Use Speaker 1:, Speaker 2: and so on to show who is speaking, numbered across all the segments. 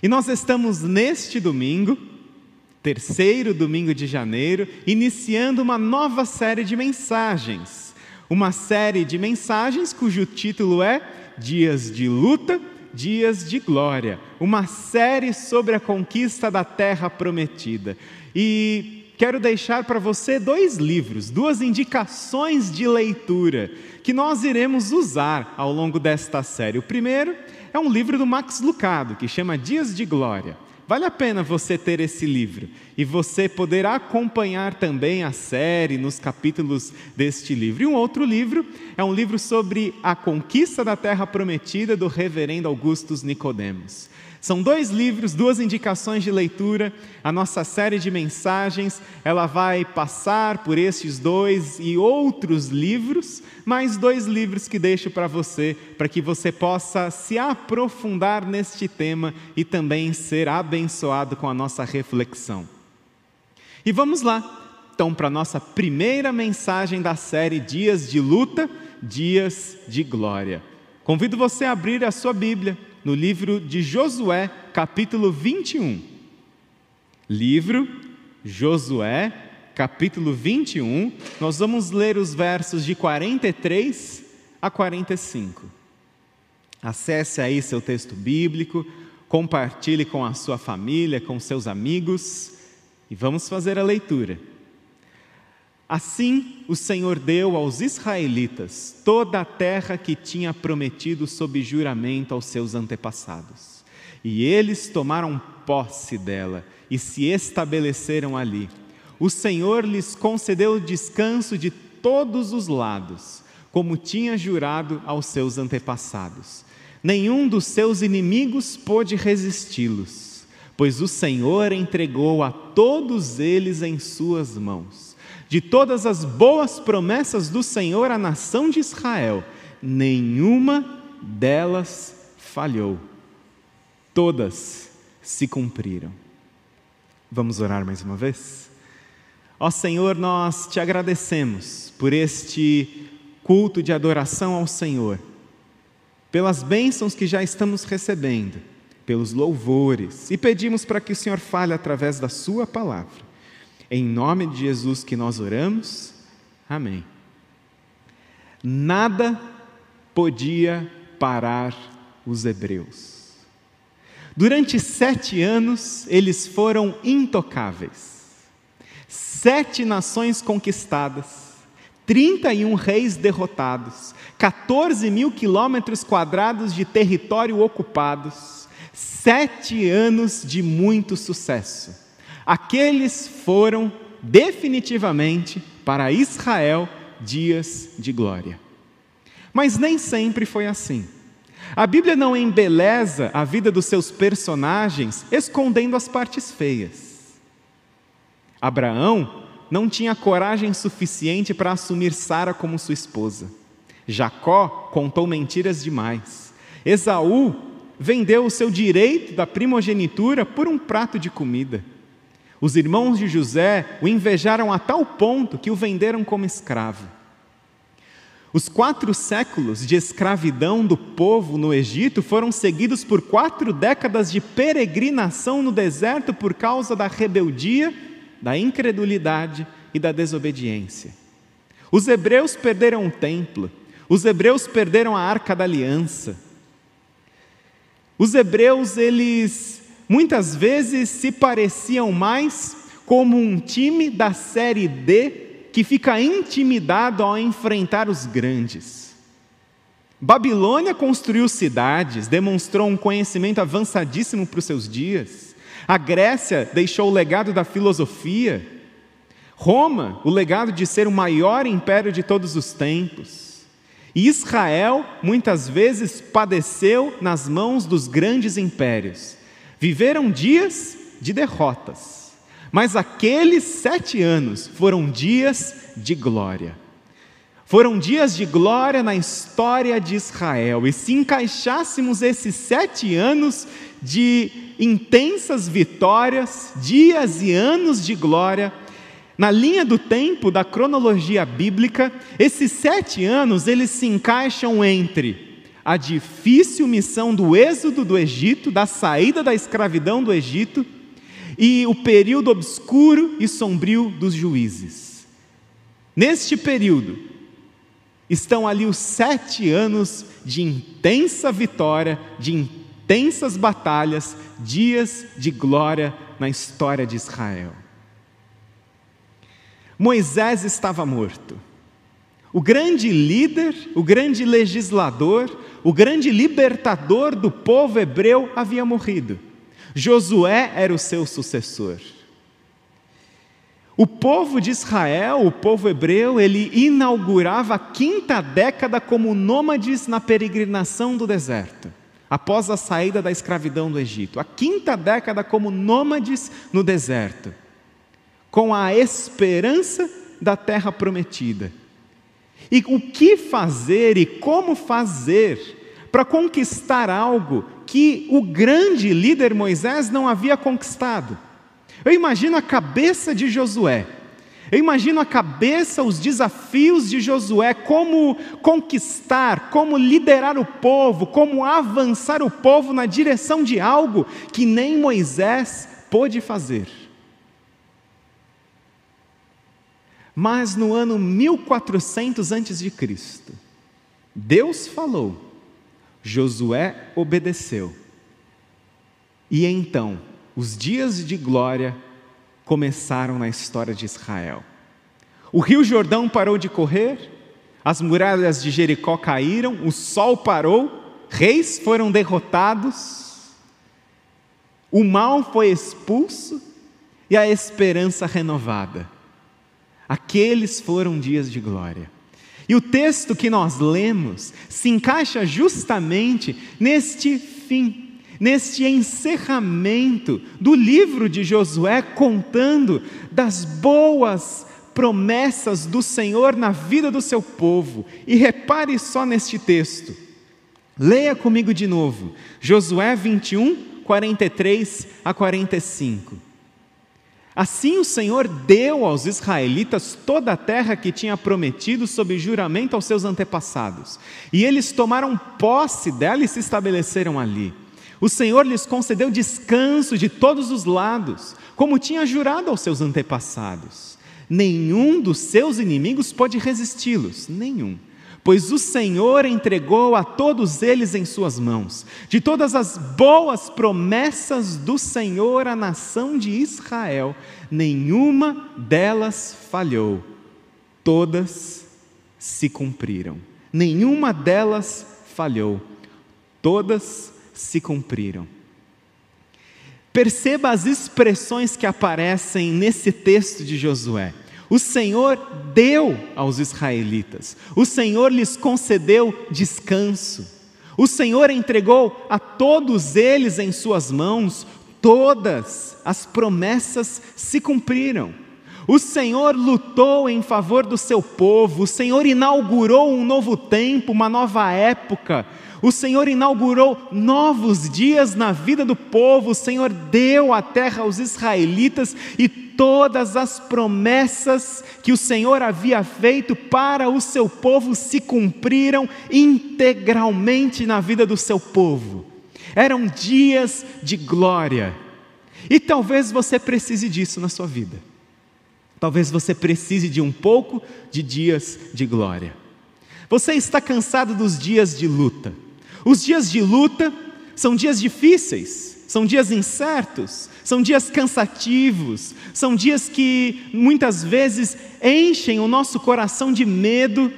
Speaker 1: E nós estamos neste domingo, terceiro domingo de janeiro, iniciando uma nova série de mensagens. Uma série de mensagens cujo título é Dias de Luta, Dias de Glória. Uma série sobre a conquista da terra prometida. E quero deixar para você dois livros, duas indicações de leitura que nós iremos usar ao longo desta série. O primeiro é um livro do Max Lucado, que chama Dias de Glória. Vale a pena você ter esse livro e você poder acompanhar também a série nos capítulos deste livro. E um outro livro é um livro sobre a conquista da terra prometida do reverendo Augustus Nicodemos. São dois livros, duas indicações de leitura. A nossa série de mensagens, ela vai passar por estes dois e outros livros, mais dois livros que deixo para você, para que você possa se aprofundar neste tema e também ser abençoado com a nossa reflexão. E vamos lá, então, para a nossa primeira mensagem da série Dias de Luta, Dias de Glória. Convido você a abrir a sua Bíblia no livro de Josué, capítulo 21. Livro Josué, capítulo 21, nós vamos ler os versos de 43 a 45. Acesse aí seu texto bíblico, compartilhe com a sua família, com seus amigos e vamos fazer a leitura. Assim o Senhor deu aos israelitas toda a terra que tinha prometido sob juramento aos seus antepassados. E eles tomaram posse dela e se estabeleceram ali. O Senhor lhes concedeu descanso de todos os lados, como tinha jurado aos seus antepassados. Nenhum dos seus inimigos pôde resisti-los, pois o Senhor entregou a todos eles em suas mãos de todas as boas promessas do Senhor à nação de Israel, nenhuma delas falhou. Todas se cumpriram. Vamos orar mais uma vez? Ó Senhor, nós te agradecemos por este culto de adoração ao Senhor, pelas bênçãos que já estamos recebendo, pelos louvores, e pedimos para que o Senhor fale através da Sua palavra. Em nome de Jesus que nós oramos. Amém. Nada podia parar os hebreus. Durante sete anos, eles foram intocáveis. Sete nações conquistadas, 31 reis derrotados, 14 mil quilômetros quadrados de território ocupados, sete anos de muito sucesso. Aqueles foram definitivamente para Israel dias de glória. Mas nem sempre foi assim. A Bíblia não embeleza a vida dos seus personagens escondendo as partes feias. Abraão não tinha coragem suficiente para assumir Sara como sua esposa. Jacó contou mentiras demais. Esaú vendeu o seu direito da primogenitura por um prato de comida. Os irmãos de José o invejaram a tal ponto que o venderam como escravo. Os quatro séculos de escravidão do povo no Egito foram seguidos por quatro décadas de peregrinação no deserto por causa da rebeldia, da incredulidade e da desobediência. Os hebreus perderam o templo, os hebreus perderam a arca da aliança. Os hebreus, eles muitas vezes se pareciam mais como um time da Série D que fica intimidado ao enfrentar os grandes. Babilônia construiu cidades, demonstrou um conhecimento avançadíssimo para os seus dias. A Grécia deixou o legado da filosofia. Roma, o legado de ser o maior império de todos os tempos. E Israel, muitas vezes, padeceu nas mãos dos grandes impérios. Viveram dias de derrotas, mas aqueles sete anos foram dias de glória. Foram dias de glória na história de Israel, e se encaixássemos esses sete anos de intensas vitórias, dias e anos de glória, na linha do tempo da cronologia bíblica, esses sete anos eles se encaixam entre a difícil missão do êxodo do Egito, da saída da escravidão do Egito, e o período obscuro e sombrio dos juízes. Neste período, estão ali os sete anos de intensa vitória, de intensas batalhas, dias de glória na história de Israel. Moisés estava morto. O grande líder, o grande legislador, o grande libertador do povo hebreu havia morrido. Josué era o seu sucessor. O povo de Israel, o povo hebreu, ele inaugurava a quinta década como nômades na peregrinação do deserto, após a saída da escravidão do Egito. A quinta década como nômades no deserto, com a esperança da terra prometida. E o que fazer e como fazer para conquistar algo que o grande líder Moisés não havia conquistado? Eu imagino a cabeça de Josué. Eu imagino a cabeça, os desafios de Josué, como conquistar, como liderar o povo, como avançar o povo na direção de algo que nem Moisés pôde fazer. Mas no ano 1400 a.C., Deus falou, Josué obedeceu. E então, os dias de glória começaram na história de Israel. O rio Jordão parou de correr, as muralhas de Jericó caíram, o sol parou, reis foram derrotados, o mal foi expulso e a esperança renovada. Aqueles foram dias de glória. E o texto que nós lemos se encaixa justamente neste fim neste encerramento do livro de Josué, contando das boas promessas do Senhor na vida do seu povo. E repare só neste texto. Leia comigo de novo, Josué 21, 43 a 45. Assim o Senhor deu aos israelitas toda a terra que tinha prometido sob juramento aos seus antepassados, e eles tomaram posse dela e se estabeleceram ali. O Senhor lhes concedeu descanso de todos os lados, como tinha jurado aos seus antepassados. Nenhum dos seus inimigos pode resisti-los, nenhum. Pois o Senhor entregou a todos eles em suas mãos. De todas as boas promessas do Senhor à nação de Israel, nenhuma delas falhou. Todas se cumpriram. Nenhuma delas falhou. Todas se cumpriram. Perceba as expressões que aparecem nesse texto de Josué. O Senhor deu aos israelitas, o Senhor lhes concedeu descanso, o Senhor entregou a todos eles em suas mãos, todas as promessas se cumpriram. O Senhor lutou em favor do seu povo, o Senhor inaugurou um novo tempo, uma nova época, o Senhor inaugurou novos dias na vida do povo, o Senhor deu a terra aos israelitas e todas as promessas que o Senhor havia feito para o seu povo se cumpriram integralmente na vida do seu povo. Eram dias de glória. E talvez você precise disso na sua vida. Talvez você precise de um pouco de dias de glória. Você está cansado dos dias de luta. Os dias de luta são dias difíceis, são dias incertos, são dias cansativos, são dias que muitas vezes enchem o nosso coração de medo,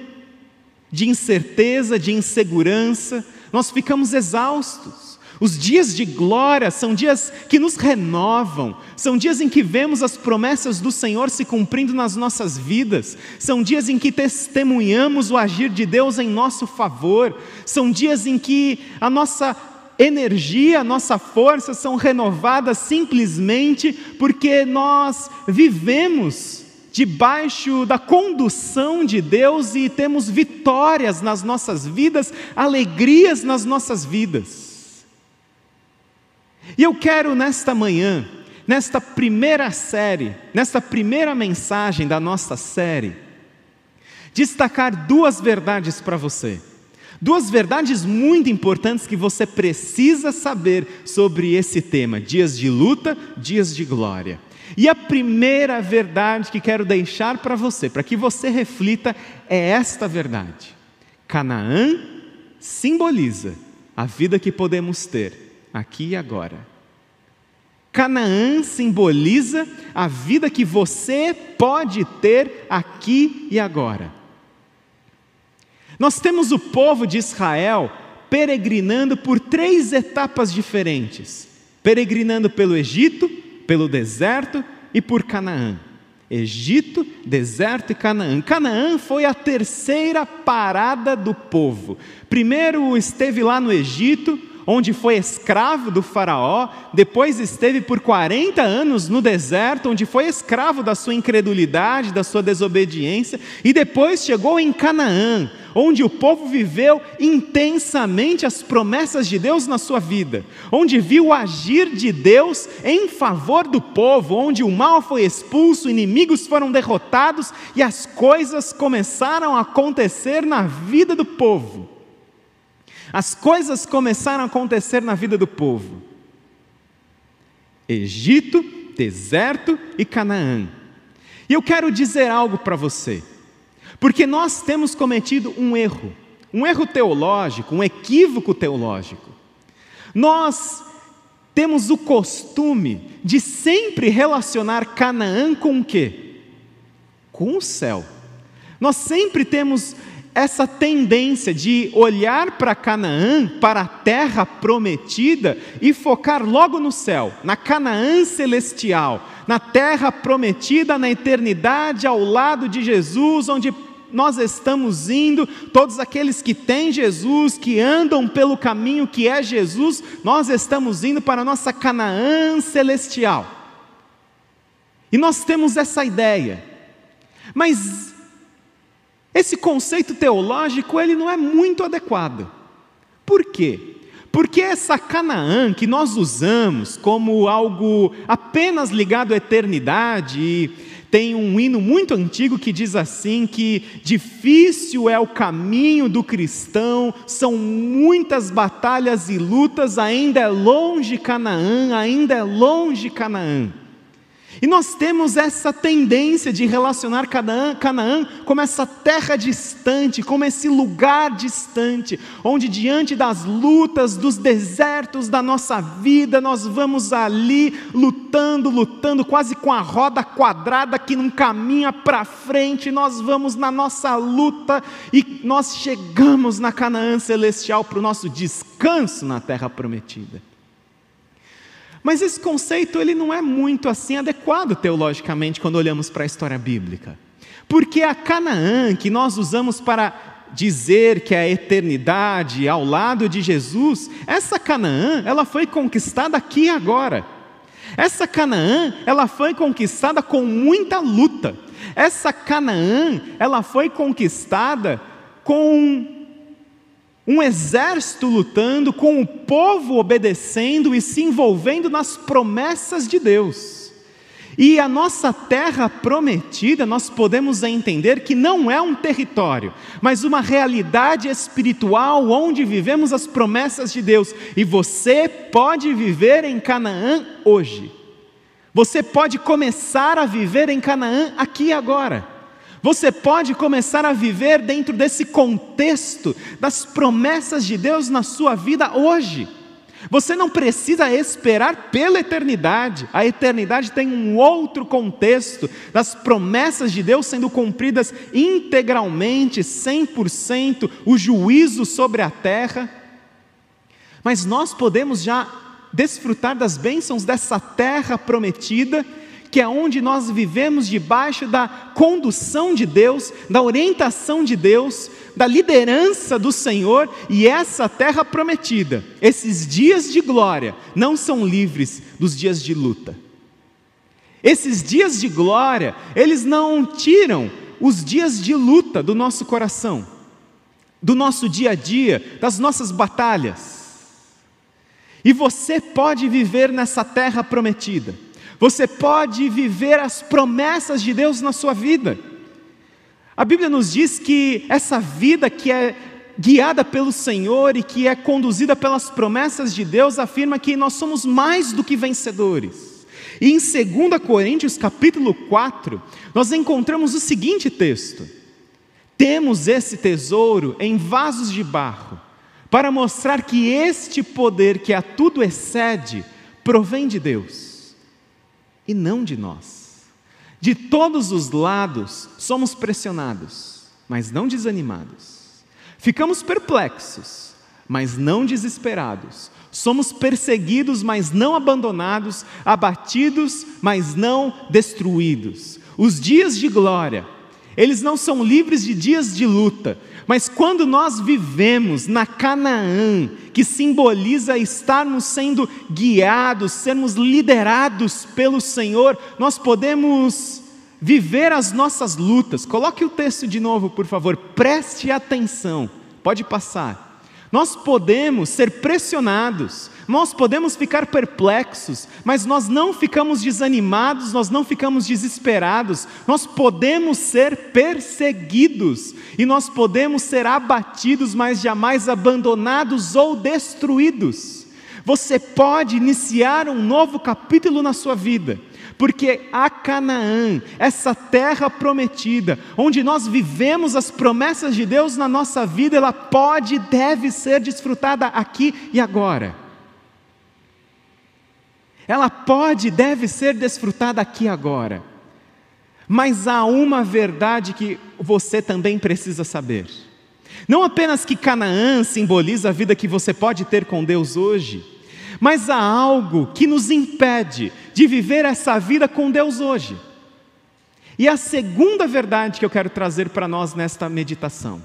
Speaker 1: de incerteza, de insegurança, nós ficamos exaustos. Os dias de glória são dias que nos renovam, são dias em que vemos as promessas do Senhor se cumprindo nas nossas vidas, são dias em que testemunhamos o agir de Deus em nosso favor, são dias em que a nossa energia, nossa força são renovadas simplesmente porque nós vivemos debaixo da condução de Deus e temos vitórias nas nossas vidas, alegrias nas nossas vidas. E eu quero nesta manhã, nesta primeira série, nesta primeira mensagem da nossa série, destacar duas verdades para você. Duas verdades muito importantes que você precisa saber sobre esse tema: dias de luta, dias de glória. E a primeira verdade que quero deixar para você, para que você reflita, é esta verdade: Canaã simboliza a vida que podemos ter aqui e agora. Canaã simboliza a vida que você pode ter aqui e agora. Nós temos o povo de Israel peregrinando por três etapas diferentes: peregrinando pelo Egito, pelo deserto e por Canaã. Egito, deserto e Canaã. Canaã foi a terceira parada do povo. Primeiro esteve lá no Egito, onde foi escravo do Faraó, depois esteve por 40 anos no deserto, onde foi escravo da sua incredulidade, da sua desobediência, e depois chegou em Canaã, onde o povo viveu intensamente as promessas de Deus na sua vida, onde viu o agir de Deus em favor do povo, onde o mal foi expulso, inimigos foram derrotados e as coisas começaram a acontecer na vida do povo. As coisas começaram a acontecer na vida do povo. Egito, deserto e Canaã. E eu quero dizer algo para você, porque nós temos cometido um erro, um erro teológico, um equívoco teológico. Nós temos o costume de sempre relacionar Canaã com o quê? Com o céu. Nós sempre temos essa tendência de olhar para Canaã, para a terra prometida e focar logo no céu, na Canaã celestial, na terra prometida na eternidade ao lado de Jesus, onde nós estamos indo, todos aqueles que têm Jesus, que andam pelo caminho que é Jesus, nós estamos indo para a nossa Canaã celestial. E nós temos essa ideia. Mas esse conceito teológico ele não é muito adequado. Por quê? Porque essa Canaã que nós usamos como algo apenas ligado à eternidade, tem um hino muito antigo que diz assim que difícil é o caminho do cristão, são muitas batalhas e lutas, ainda é longe Canaã, ainda é longe Canaã. E nós temos essa tendência de relacionar Canaã, Canaã como essa terra distante, como esse lugar distante, onde diante das lutas, dos desertos da nossa vida, nós vamos ali lutando, lutando, quase com a roda quadrada que não caminha para frente, nós vamos na nossa luta e nós chegamos na Canaã celestial para o nosso descanso na terra prometida. Mas esse conceito ele não é muito assim adequado teologicamente quando olhamos para a história bíblica. Porque a Canaã que nós usamos para dizer que é a eternidade ao lado de Jesus, essa Canaã, ela foi conquistada aqui e agora. Essa Canaã, ela foi conquistada com muita luta. Essa Canaã, ela foi conquistada com um exército lutando, com o povo obedecendo e se envolvendo nas promessas de Deus. E a nossa terra prometida, nós podemos entender que não é um território, mas uma realidade espiritual onde vivemos as promessas de Deus. E você pode viver em Canaã hoje. Você pode começar a viver em Canaã aqui agora. Você pode começar a viver dentro desse contexto das promessas de Deus na sua vida hoje. Você não precisa esperar pela eternidade. A eternidade tem um outro contexto das promessas de Deus sendo cumpridas integralmente, 100%, o juízo sobre a terra. Mas nós podemos já desfrutar das bênçãos dessa terra prometida que é onde nós vivemos debaixo da condução de Deus, da orientação de Deus, da liderança do Senhor e essa terra prometida. Esses dias de glória não são livres dos dias de luta. Esses dias de glória, eles não tiram os dias de luta do nosso coração, do nosso dia a dia, das nossas batalhas. E você pode viver nessa terra prometida você pode viver as promessas de Deus na sua vida. A Bíblia nos diz que essa vida que é guiada pelo Senhor e que é conduzida pelas promessas de Deus, afirma que nós somos mais do que vencedores. E em 2 Coríntios, capítulo 4, nós encontramos o seguinte texto: Temos esse tesouro em vasos de barro, para mostrar que este poder que a tudo excede provém de Deus e não de nós. De todos os lados somos pressionados, mas não desanimados. Ficamos perplexos, mas não desesperados. Somos perseguidos, mas não abandonados, abatidos, mas não destruídos. Os dias de glória, eles não são livres de dias de luta, mas quando nós vivemos na Canaã, que simboliza estarmos sendo guiados, sermos liderados pelo Senhor, nós podemos viver as nossas lutas. Coloque o texto de novo, por favor, preste atenção. Pode passar. Nós podemos ser pressionados, nós podemos ficar perplexos, mas nós não ficamos desanimados, nós não ficamos desesperados, nós podemos ser perseguidos e nós podemos ser abatidos, mas jamais abandonados ou destruídos. Você pode iniciar um novo capítulo na sua vida porque a Canaã, essa terra prometida, onde nós vivemos as promessas de Deus na nossa vida, ela pode e deve ser desfrutada aqui e agora. Ela pode e deve ser desfrutada aqui e agora. Mas há uma verdade que você também precisa saber. Não apenas que Canaã simboliza a vida que você pode ter com Deus hoje, mas há algo que nos impede de viver essa vida com Deus hoje. E a segunda verdade que eu quero trazer para nós nesta meditação.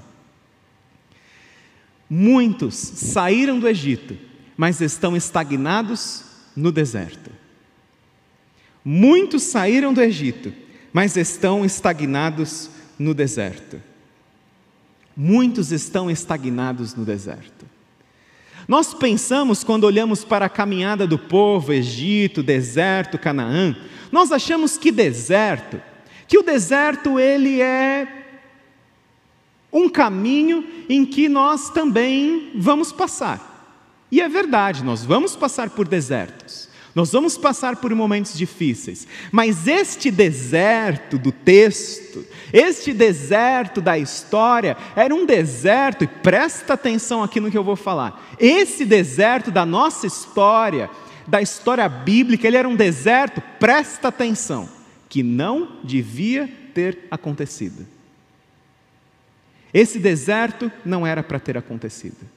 Speaker 1: Muitos saíram do Egito, mas estão estagnados no deserto. Muitos saíram do Egito, mas estão estagnados no deserto. Muitos estão estagnados no deserto. Nós pensamos, quando olhamos para a caminhada do povo, Egito, deserto, Canaã, nós achamos que deserto, que o deserto ele é um caminho em que nós também vamos passar. E é verdade, nós vamos passar por desertos. Nós vamos passar por momentos difíceis, mas este deserto do texto, este deserto da história, era um deserto, e presta atenção aqui no que eu vou falar. Esse deserto da nossa história, da história bíblica, ele era um deserto, presta atenção, que não devia ter acontecido. Esse deserto não era para ter acontecido.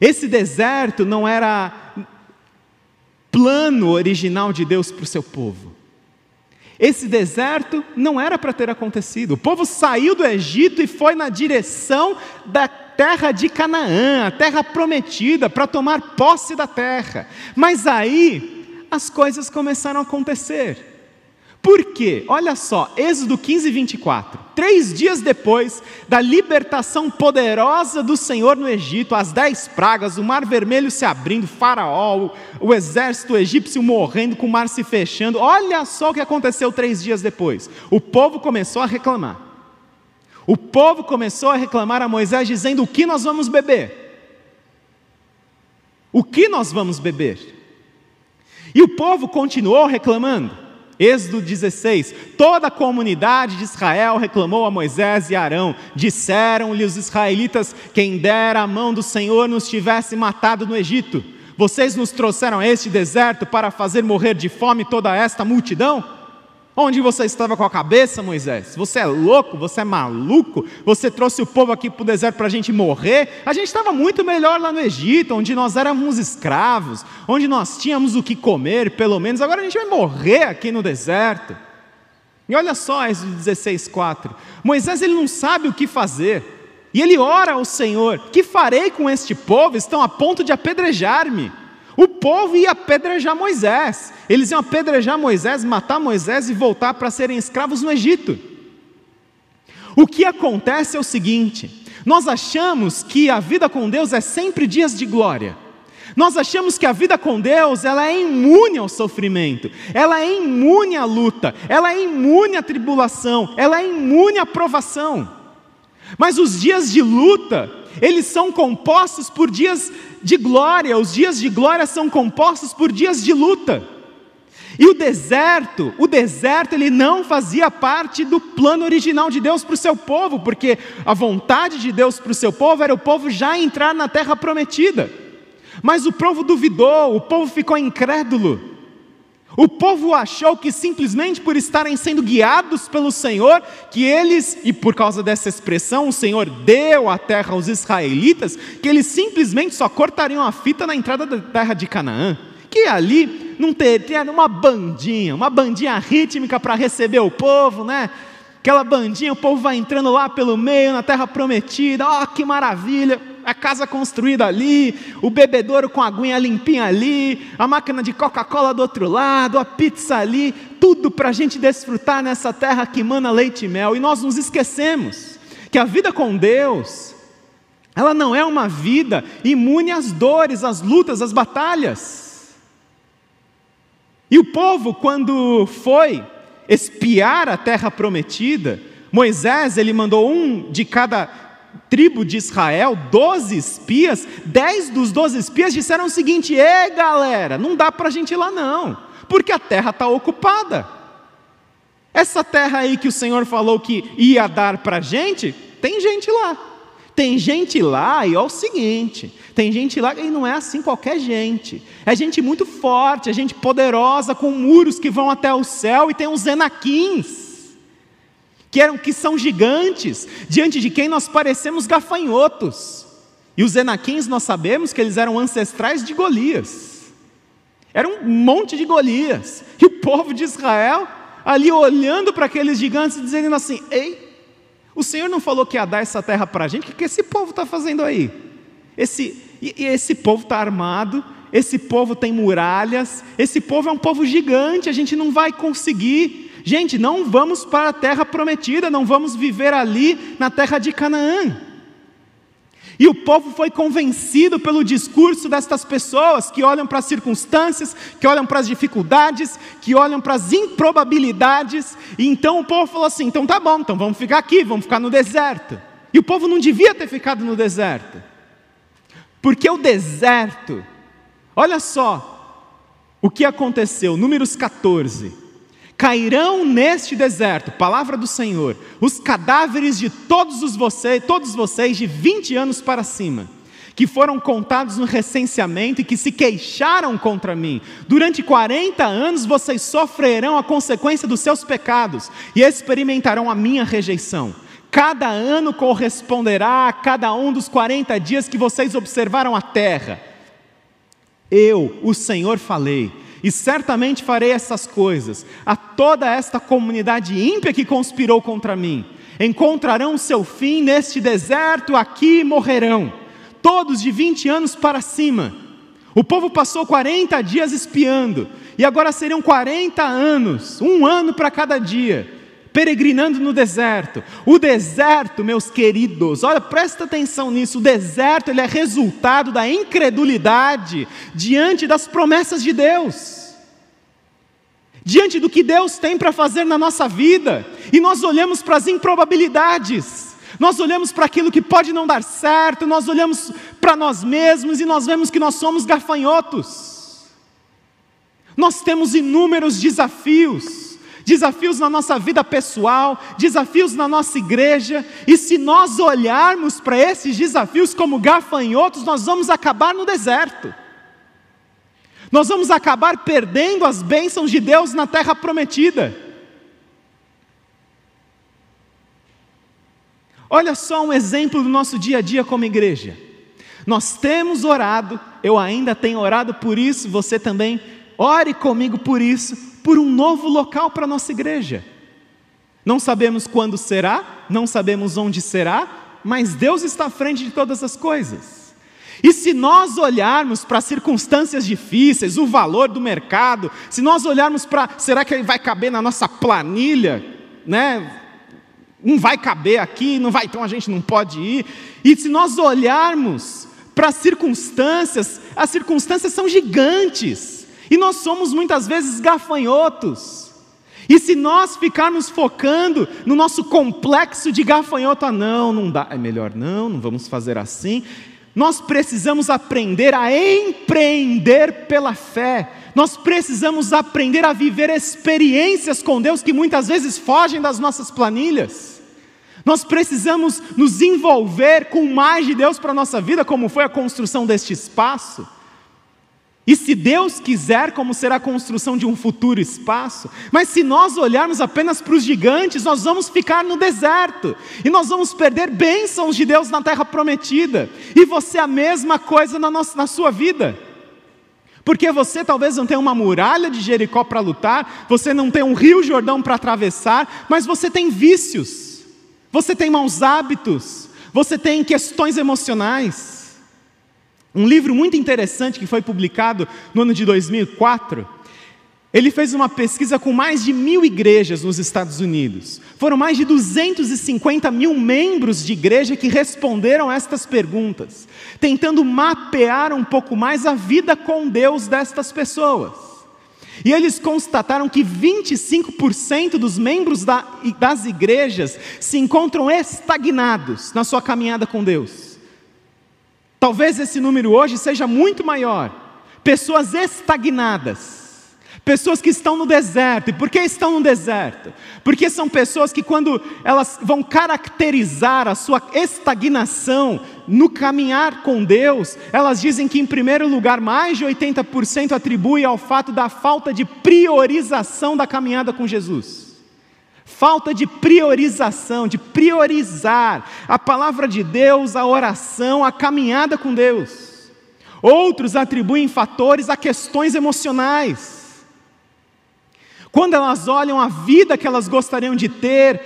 Speaker 1: Esse deserto não era plano original de Deus para o seu povo. Esse deserto não era para ter acontecido. O povo saiu do Egito e foi na direção da terra de Canaã, a terra prometida, para tomar posse da terra. Mas aí as coisas começaram a acontecer. Por quê? Olha só, Êxodo 15, 24. Três dias depois da libertação poderosa do Senhor no Egito, as dez pragas, o mar vermelho se abrindo, Faraó, o exército egípcio morrendo, com o mar se fechando. Olha só o que aconteceu três dias depois. O povo começou a reclamar. O povo começou a reclamar a Moisés, dizendo: O que nós vamos beber? O que nós vamos beber? E o povo continuou reclamando. Êxodo 16: Toda a comunidade de Israel reclamou a Moisés e Arão. Disseram-lhe os israelitas: Quem dera a mão do Senhor nos tivesse matado no Egito. Vocês nos trouxeram a este deserto para fazer morrer de fome toda esta multidão? Onde você estava com a cabeça, Moisés? Você é louco? Você é maluco? Você trouxe o povo aqui para o deserto para a gente morrer? A gente estava muito melhor lá no Egito, onde nós éramos escravos, onde nós tínhamos o que comer, pelo menos. Agora a gente vai morrer aqui no deserto. E olha só, Êxodo 16,4. Moisés ele não sabe o que fazer. E ele ora ao Senhor: Que farei com este povo? Estão a ponto de apedrejar-me. O povo ia apedrejar Moisés. Eles iam apedrejar Moisés, matar Moisés e voltar para serem escravos no Egito. O que acontece é o seguinte: nós achamos que a vida com Deus é sempre dias de glória. Nós achamos que a vida com Deus ela é imune ao sofrimento, ela é imune à luta, ela é imune à tribulação, ela é imune à provação. Mas os dias de luta, eles são compostos por dias de glória, os dias de glória são compostos por dias de luta. E o deserto, o deserto ele não fazia parte do plano original de Deus para o seu povo, porque a vontade de Deus para o seu povo era o povo já entrar na terra prometida. Mas o povo duvidou, o povo ficou incrédulo. O povo achou que simplesmente por estarem sendo guiados pelo Senhor, que eles, e por causa dessa expressão, o Senhor deu a terra aos israelitas, que eles simplesmente só cortariam a fita na entrada da terra de Canaã. Que ali não teria uma bandinha, uma bandinha rítmica para receber o povo, né? Aquela bandinha, o povo vai entrando lá pelo meio, na terra prometida, ó, oh, que maravilha! A casa construída ali, o bebedouro com a aguinha limpinha ali, a máquina de Coca-Cola do outro lado, a pizza ali, tudo para a gente desfrutar nessa terra que mana leite e mel. E nós nos esquecemos que a vida com Deus, ela não é uma vida imune às dores, às lutas, às batalhas. E o povo, quando foi espiar a terra prometida, Moisés ele mandou um de cada tribo de Israel, 12 espias, 10 dos 12 espias disseram o seguinte: Ê galera, não dá para a gente ir lá não, porque a terra está ocupada. Essa terra aí que o Senhor falou que ia dar para a gente, tem gente lá. Tem gente lá e é o seguinte: tem gente lá e não é assim qualquer gente. É gente muito forte, é gente poderosa, com muros que vão até o céu e tem uns enaquins que, eram, que são gigantes, diante de quem nós parecemos gafanhotos. E os Enaquins nós sabemos que eles eram ancestrais de Golias. Era um monte de Golias. E o povo de Israel, ali olhando para aqueles gigantes e dizendo assim: Ei, o Senhor não falou que ia dar essa terra para a gente? O que esse povo está fazendo aí? Esse, e, e esse povo está armado, esse povo tem muralhas, esse povo é um povo gigante, a gente não vai conseguir. Gente, não vamos para a terra prometida, não vamos viver ali na terra de Canaã. E o povo foi convencido pelo discurso destas pessoas que olham para as circunstâncias, que olham para as dificuldades, que olham para as improbabilidades. E então o povo falou assim: então tá bom, então vamos ficar aqui, vamos ficar no deserto. E o povo não devia ter ficado no deserto, porque o deserto, olha só o que aconteceu, Números 14 cairão neste deserto, palavra do Senhor, os cadáveres de todos os vocês, todos vocês de 20 anos para cima, que foram contados no recenseamento e que se queixaram contra mim. Durante 40 anos vocês sofrerão a consequência dos seus pecados e experimentarão a minha rejeição. Cada ano corresponderá a cada um dos 40 dias que vocês observaram a terra. Eu, o Senhor, falei e certamente farei essas coisas a toda esta comunidade ímpia que conspirou contra mim. Encontrarão seu fim neste deserto, aqui morrerão, todos de 20 anos para cima. O povo passou 40 dias espiando, e agora seriam 40 anos, um ano para cada dia peregrinando no deserto. O deserto, meus queridos, olha, presta atenção nisso. O deserto ele é resultado da incredulidade diante das promessas de Deus. Diante do que Deus tem para fazer na nossa vida, e nós olhamos para as improbabilidades, nós olhamos para aquilo que pode não dar certo, nós olhamos para nós mesmos e nós vemos que nós somos gafanhotos. Nós temos inúmeros desafios, desafios na nossa vida pessoal, desafios na nossa igreja, e se nós olharmos para esses desafios como gafanhotos, nós vamos acabar no deserto. Nós vamos acabar perdendo as bênçãos de Deus na terra prometida. Olha só um exemplo do nosso dia a dia como igreja. Nós temos orado, eu ainda tenho orado por isso, você também ore comigo por isso, por um novo local para a nossa igreja. Não sabemos quando será, não sabemos onde será, mas Deus está à frente de todas as coisas. E se nós olharmos para circunstâncias difíceis, o valor do mercado, se nós olharmos para, será que ele vai caber na nossa planilha, né? Não vai caber aqui, não vai, então a gente não pode ir. E se nós olharmos para as circunstâncias, as circunstâncias são gigantes. E nós somos muitas vezes gafanhotos. E se nós ficarmos focando no nosso complexo de gafanhoto, ah, não, não dá, é melhor não, não vamos fazer assim. Nós precisamos aprender a empreender pela fé. Nós precisamos aprender a viver experiências com Deus que muitas vezes fogem das nossas planilhas. Nós precisamos nos envolver com mais de Deus para a nossa vida, como foi a construção deste espaço. E se Deus quiser, como será a construção de um futuro espaço? Mas se nós olharmos apenas para os gigantes, nós vamos ficar no deserto. E nós vamos perder bênçãos de Deus na terra prometida. E você a mesma coisa na, nossa, na sua vida. Porque você talvez não tenha uma muralha de Jericó para lutar, você não tem um rio Jordão para atravessar, mas você tem vícios, você tem maus hábitos, você tem questões emocionais. Um livro muito interessante que foi publicado no ano de 2004. Ele fez uma pesquisa com mais de mil igrejas nos Estados Unidos. Foram mais de 250 mil membros de igreja que responderam estas perguntas, tentando mapear um pouco mais a vida com Deus destas pessoas. E eles constataram que 25% dos membros das igrejas se encontram estagnados na sua caminhada com Deus. Talvez esse número hoje seja muito maior. Pessoas estagnadas. Pessoas que estão no deserto. E por que estão no deserto? Porque são pessoas que, quando elas vão caracterizar a sua estagnação no caminhar com Deus, elas dizem que, em primeiro lugar, mais de 80% atribui ao fato da falta de priorização da caminhada com Jesus falta de priorização, de priorizar a palavra de Deus, a oração, a caminhada com Deus. Outros atribuem fatores a questões emocionais. Quando elas olham a vida que elas gostariam de ter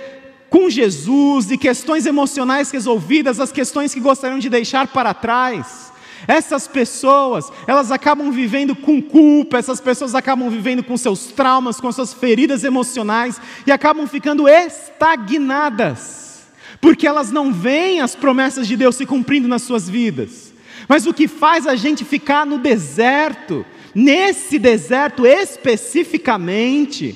Speaker 1: com Jesus e questões emocionais resolvidas, as questões que gostariam de deixar para trás, essas pessoas, elas acabam vivendo com culpa, essas pessoas acabam vivendo com seus traumas, com suas feridas emocionais e acabam ficando estagnadas, porque elas não veem as promessas de Deus se cumprindo nas suas vidas. Mas o que faz a gente ficar no deserto, nesse deserto especificamente,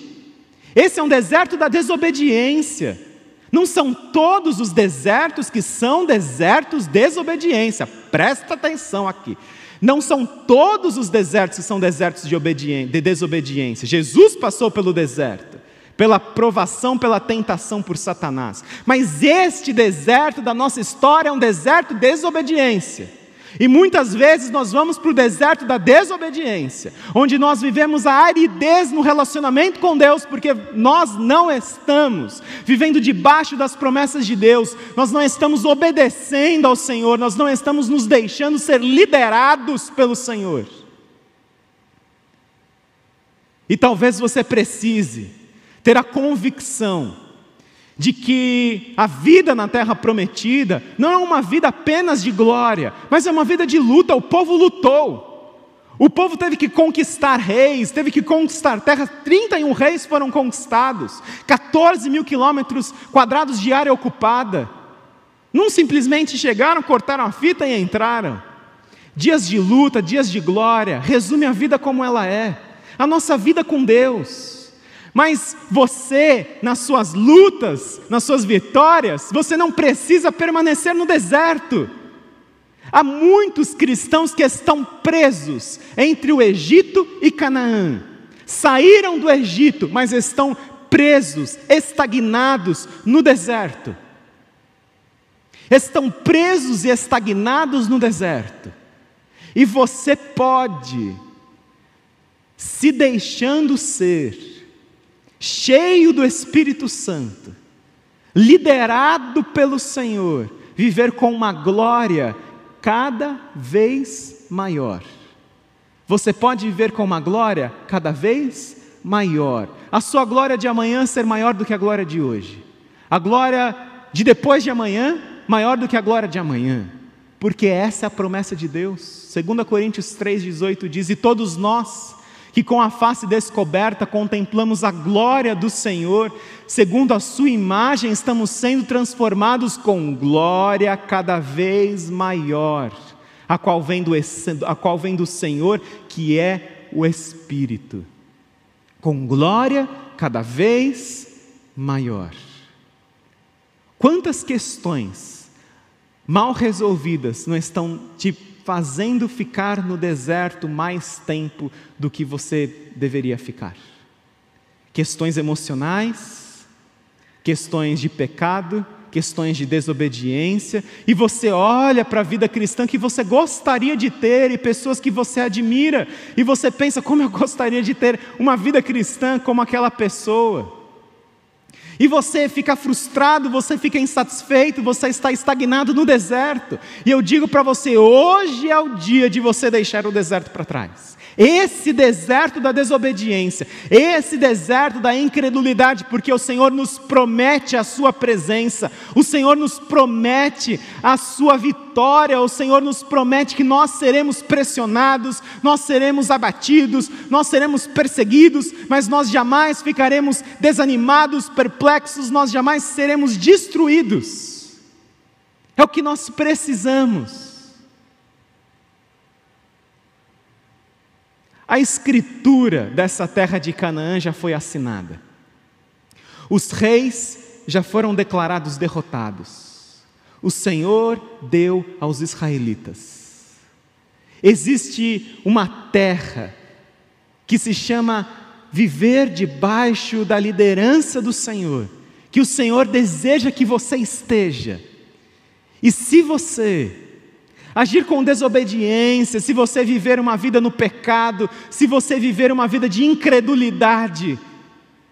Speaker 1: esse é um deserto da desobediência. Não são todos os desertos que são desertos de desobediência. Presta atenção aqui. Não são todos os desertos que são desertos de, de desobediência. Jesus passou pelo deserto, pela provação, pela tentação por Satanás. Mas este deserto da nossa história é um deserto de desobediência. E muitas vezes nós vamos para o deserto da desobediência, onde nós vivemos a aridez no relacionamento com Deus, porque nós não estamos vivendo debaixo das promessas de Deus, nós não estamos obedecendo ao Senhor, nós não estamos nos deixando ser liderados pelo Senhor. E talvez você precise ter a convicção de que a vida na terra prometida não é uma vida apenas de glória, mas é uma vida de luta. O povo lutou. O povo teve que conquistar reis, teve que conquistar terras. 31 reis foram conquistados, 14 mil quilômetros quadrados de área ocupada. Não simplesmente chegaram, cortaram a fita e entraram. Dias de luta, dias de glória, resume a vida como ela é. A nossa vida com Deus. Mas você, nas suas lutas, nas suas vitórias, você não precisa permanecer no deserto. Há muitos cristãos que estão presos entre o Egito e Canaã. Saíram do Egito, mas estão presos, estagnados no deserto. Estão presos e estagnados no deserto. E você pode, se deixando ser, cheio do Espírito Santo, liderado pelo Senhor, viver com uma glória cada vez maior. Você pode viver com uma glória cada vez maior. A sua glória de amanhã ser maior do que a glória de hoje. A glória de depois de amanhã maior do que a glória de amanhã. Porque essa é a promessa de Deus. 2 Coríntios 3,18 diz: E todos nós, que com a face descoberta contemplamos a glória do Senhor, segundo a Sua imagem, estamos sendo transformados com glória cada vez maior, a qual vem do, a qual vem do Senhor, que é o Espírito. Com glória cada vez maior. Quantas questões mal resolvidas não estão te fazendo ficar no deserto mais tempo do que você deveria ficar? Questões emocionais, questões de pecado, questões de desobediência, e você olha para a vida cristã que você gostaria de ter e pessoas que você admira, e você pensa: como eu gostaria de ter uma vida cristã como aquela pessoa. E você fica frustrado, você fica insatisfeito, você está estagnado no deserto. E eu digo para você: hoje é o dia de você deixar o deserto para trás. Esse deserto da desobediência, esse deserto da incredulidade, porque o Senhor nos promete a Sua presença, o Senhor nos promete a Sua vitória, o Senhor nos promete que nós seremos pressionados, nós seremos abatidos, nós seremos perseguidos, mas nós jamais ficaremos desanimados, perplexos, nós jamais seremos destruídos. É o que nós precisamos. A escritura dessa terra de Canaã já foi assinada. Os reis já foram declarados derrotados. O Senhor deu aos israelitas. Existe uma terra que se chama viver debaixo da liderança do Senhor, que o Senhor deseja que você esteja. E se você agir com desobediência, se você viver uma vida no pecado, se você viver uma vida de incredulidade,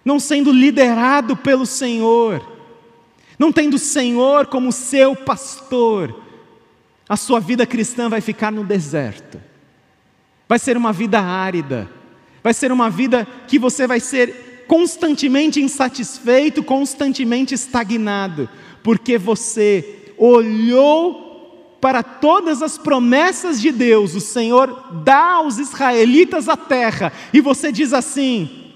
Speaker 1: não sendo liderado pelo Senhor, não tendo o Senhor como seu pastor, a sua vida cristã vai ficar no deserto, vai ser uma vida árida, vai ser uma vida que você vai ser constantemente insatisfeito, constantemente estagnado, porque você olhou para todas as promessas de Deus, o Senhor dá aos israelitas a terra, e você diz assim: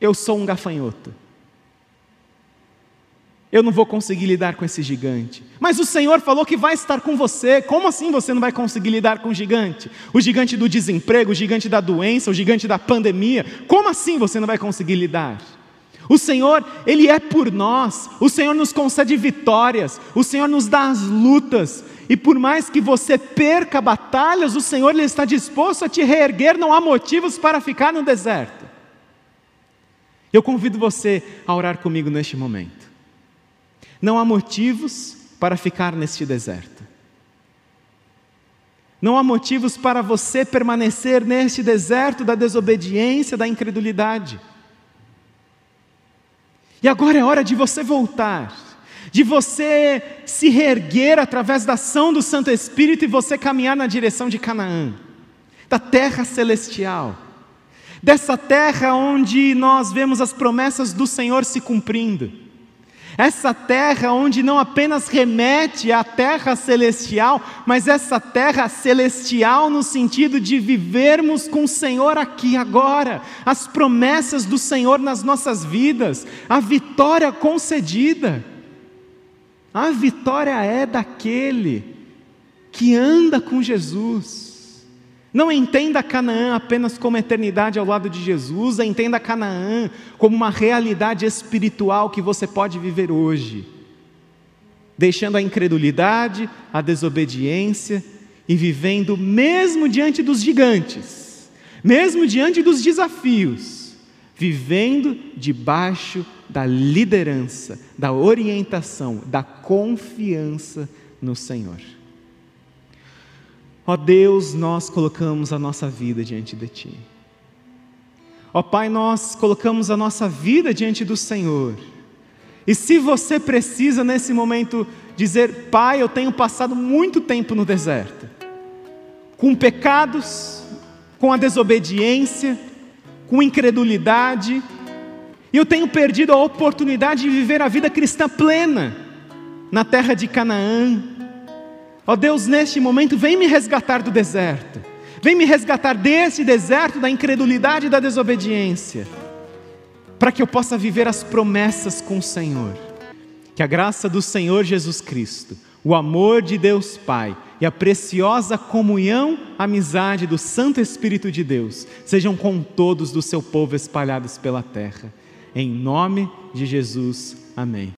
Speaker 1: Eu sou um gafanhoto. Eu não vou conseguir lidar com esse gigante. Mas o Senhor falou que vai estar com você. Como assim você não vai conseguir lidar com o gigante? O gigante do desemprego, o gigante da doença, o gigante da pandemia. Como assim você não vai conseguir lidar? O Senhor, Ele é por nós, o Senhor nos concede vitórias, o Senhor nos dá as lutas, e por mais que você perca batalhas, o Senhor ele está disposto a te reerguer, não há motivos para ficar no deserto. Eu convido você a orar comigo neste momento. Não há motivos para ficar neste deserto. Não há motivos para você permanecer neste deserto da desobediência, da incredulidade. E agora é hora de você voltar, de você se reerguer através da ação do Santo Espírito e você caminhar na direção de Canaã, da terra celestial, dessa terra onde nós vemos as promessas do Senhor se cumprindo essa terra onde não apenas remete à terra celestial, mas essa terra celestial no sentido de vivermos com o Senhor aqui agora, as promessas do Senhor nas nossas vidas, a vitória concedida. A vitória é daquele que anda com Jesus. Não entenda Canaã apenas como eternidade ao lado de Jesus, entenda Canaã como uma realidade espiritual que você pode viver hoje, deixando a incredulidade, a desobediência e vivendo mesmo diante dos gigantes, mesmo diante dos desafios, vivendo debaixo da liderança, da orientação, da confiança no Senhor. Ó Deus, nós colocamos a nossa vida diante de Ti. Ó Pai, nós colocamos a nossa vida diante do Senhor. E se você precisa nesse momento dizer, Pai, eu tenho passado muito tempo no deserto, com pecados, com a desobediência, com incredulidade, e eu tenho perdido a oportunidade de viver a vida cristã plena na terra de Canaã, Ó oh Deus, neste momento, vem me resgatar do deserto. Vem me resgatar desse deserto da incredulidade e da desobediência. Para que eu possa viver as promessas com o Senhor. Que a graça do Senhor Jesus Cristo, o amor de Deus Pai e a preciosa comunhão, amizade do Santo Espírito de Deus sejam com todos do seu povo espalhados pela terra. Em nome de Jesus, amém.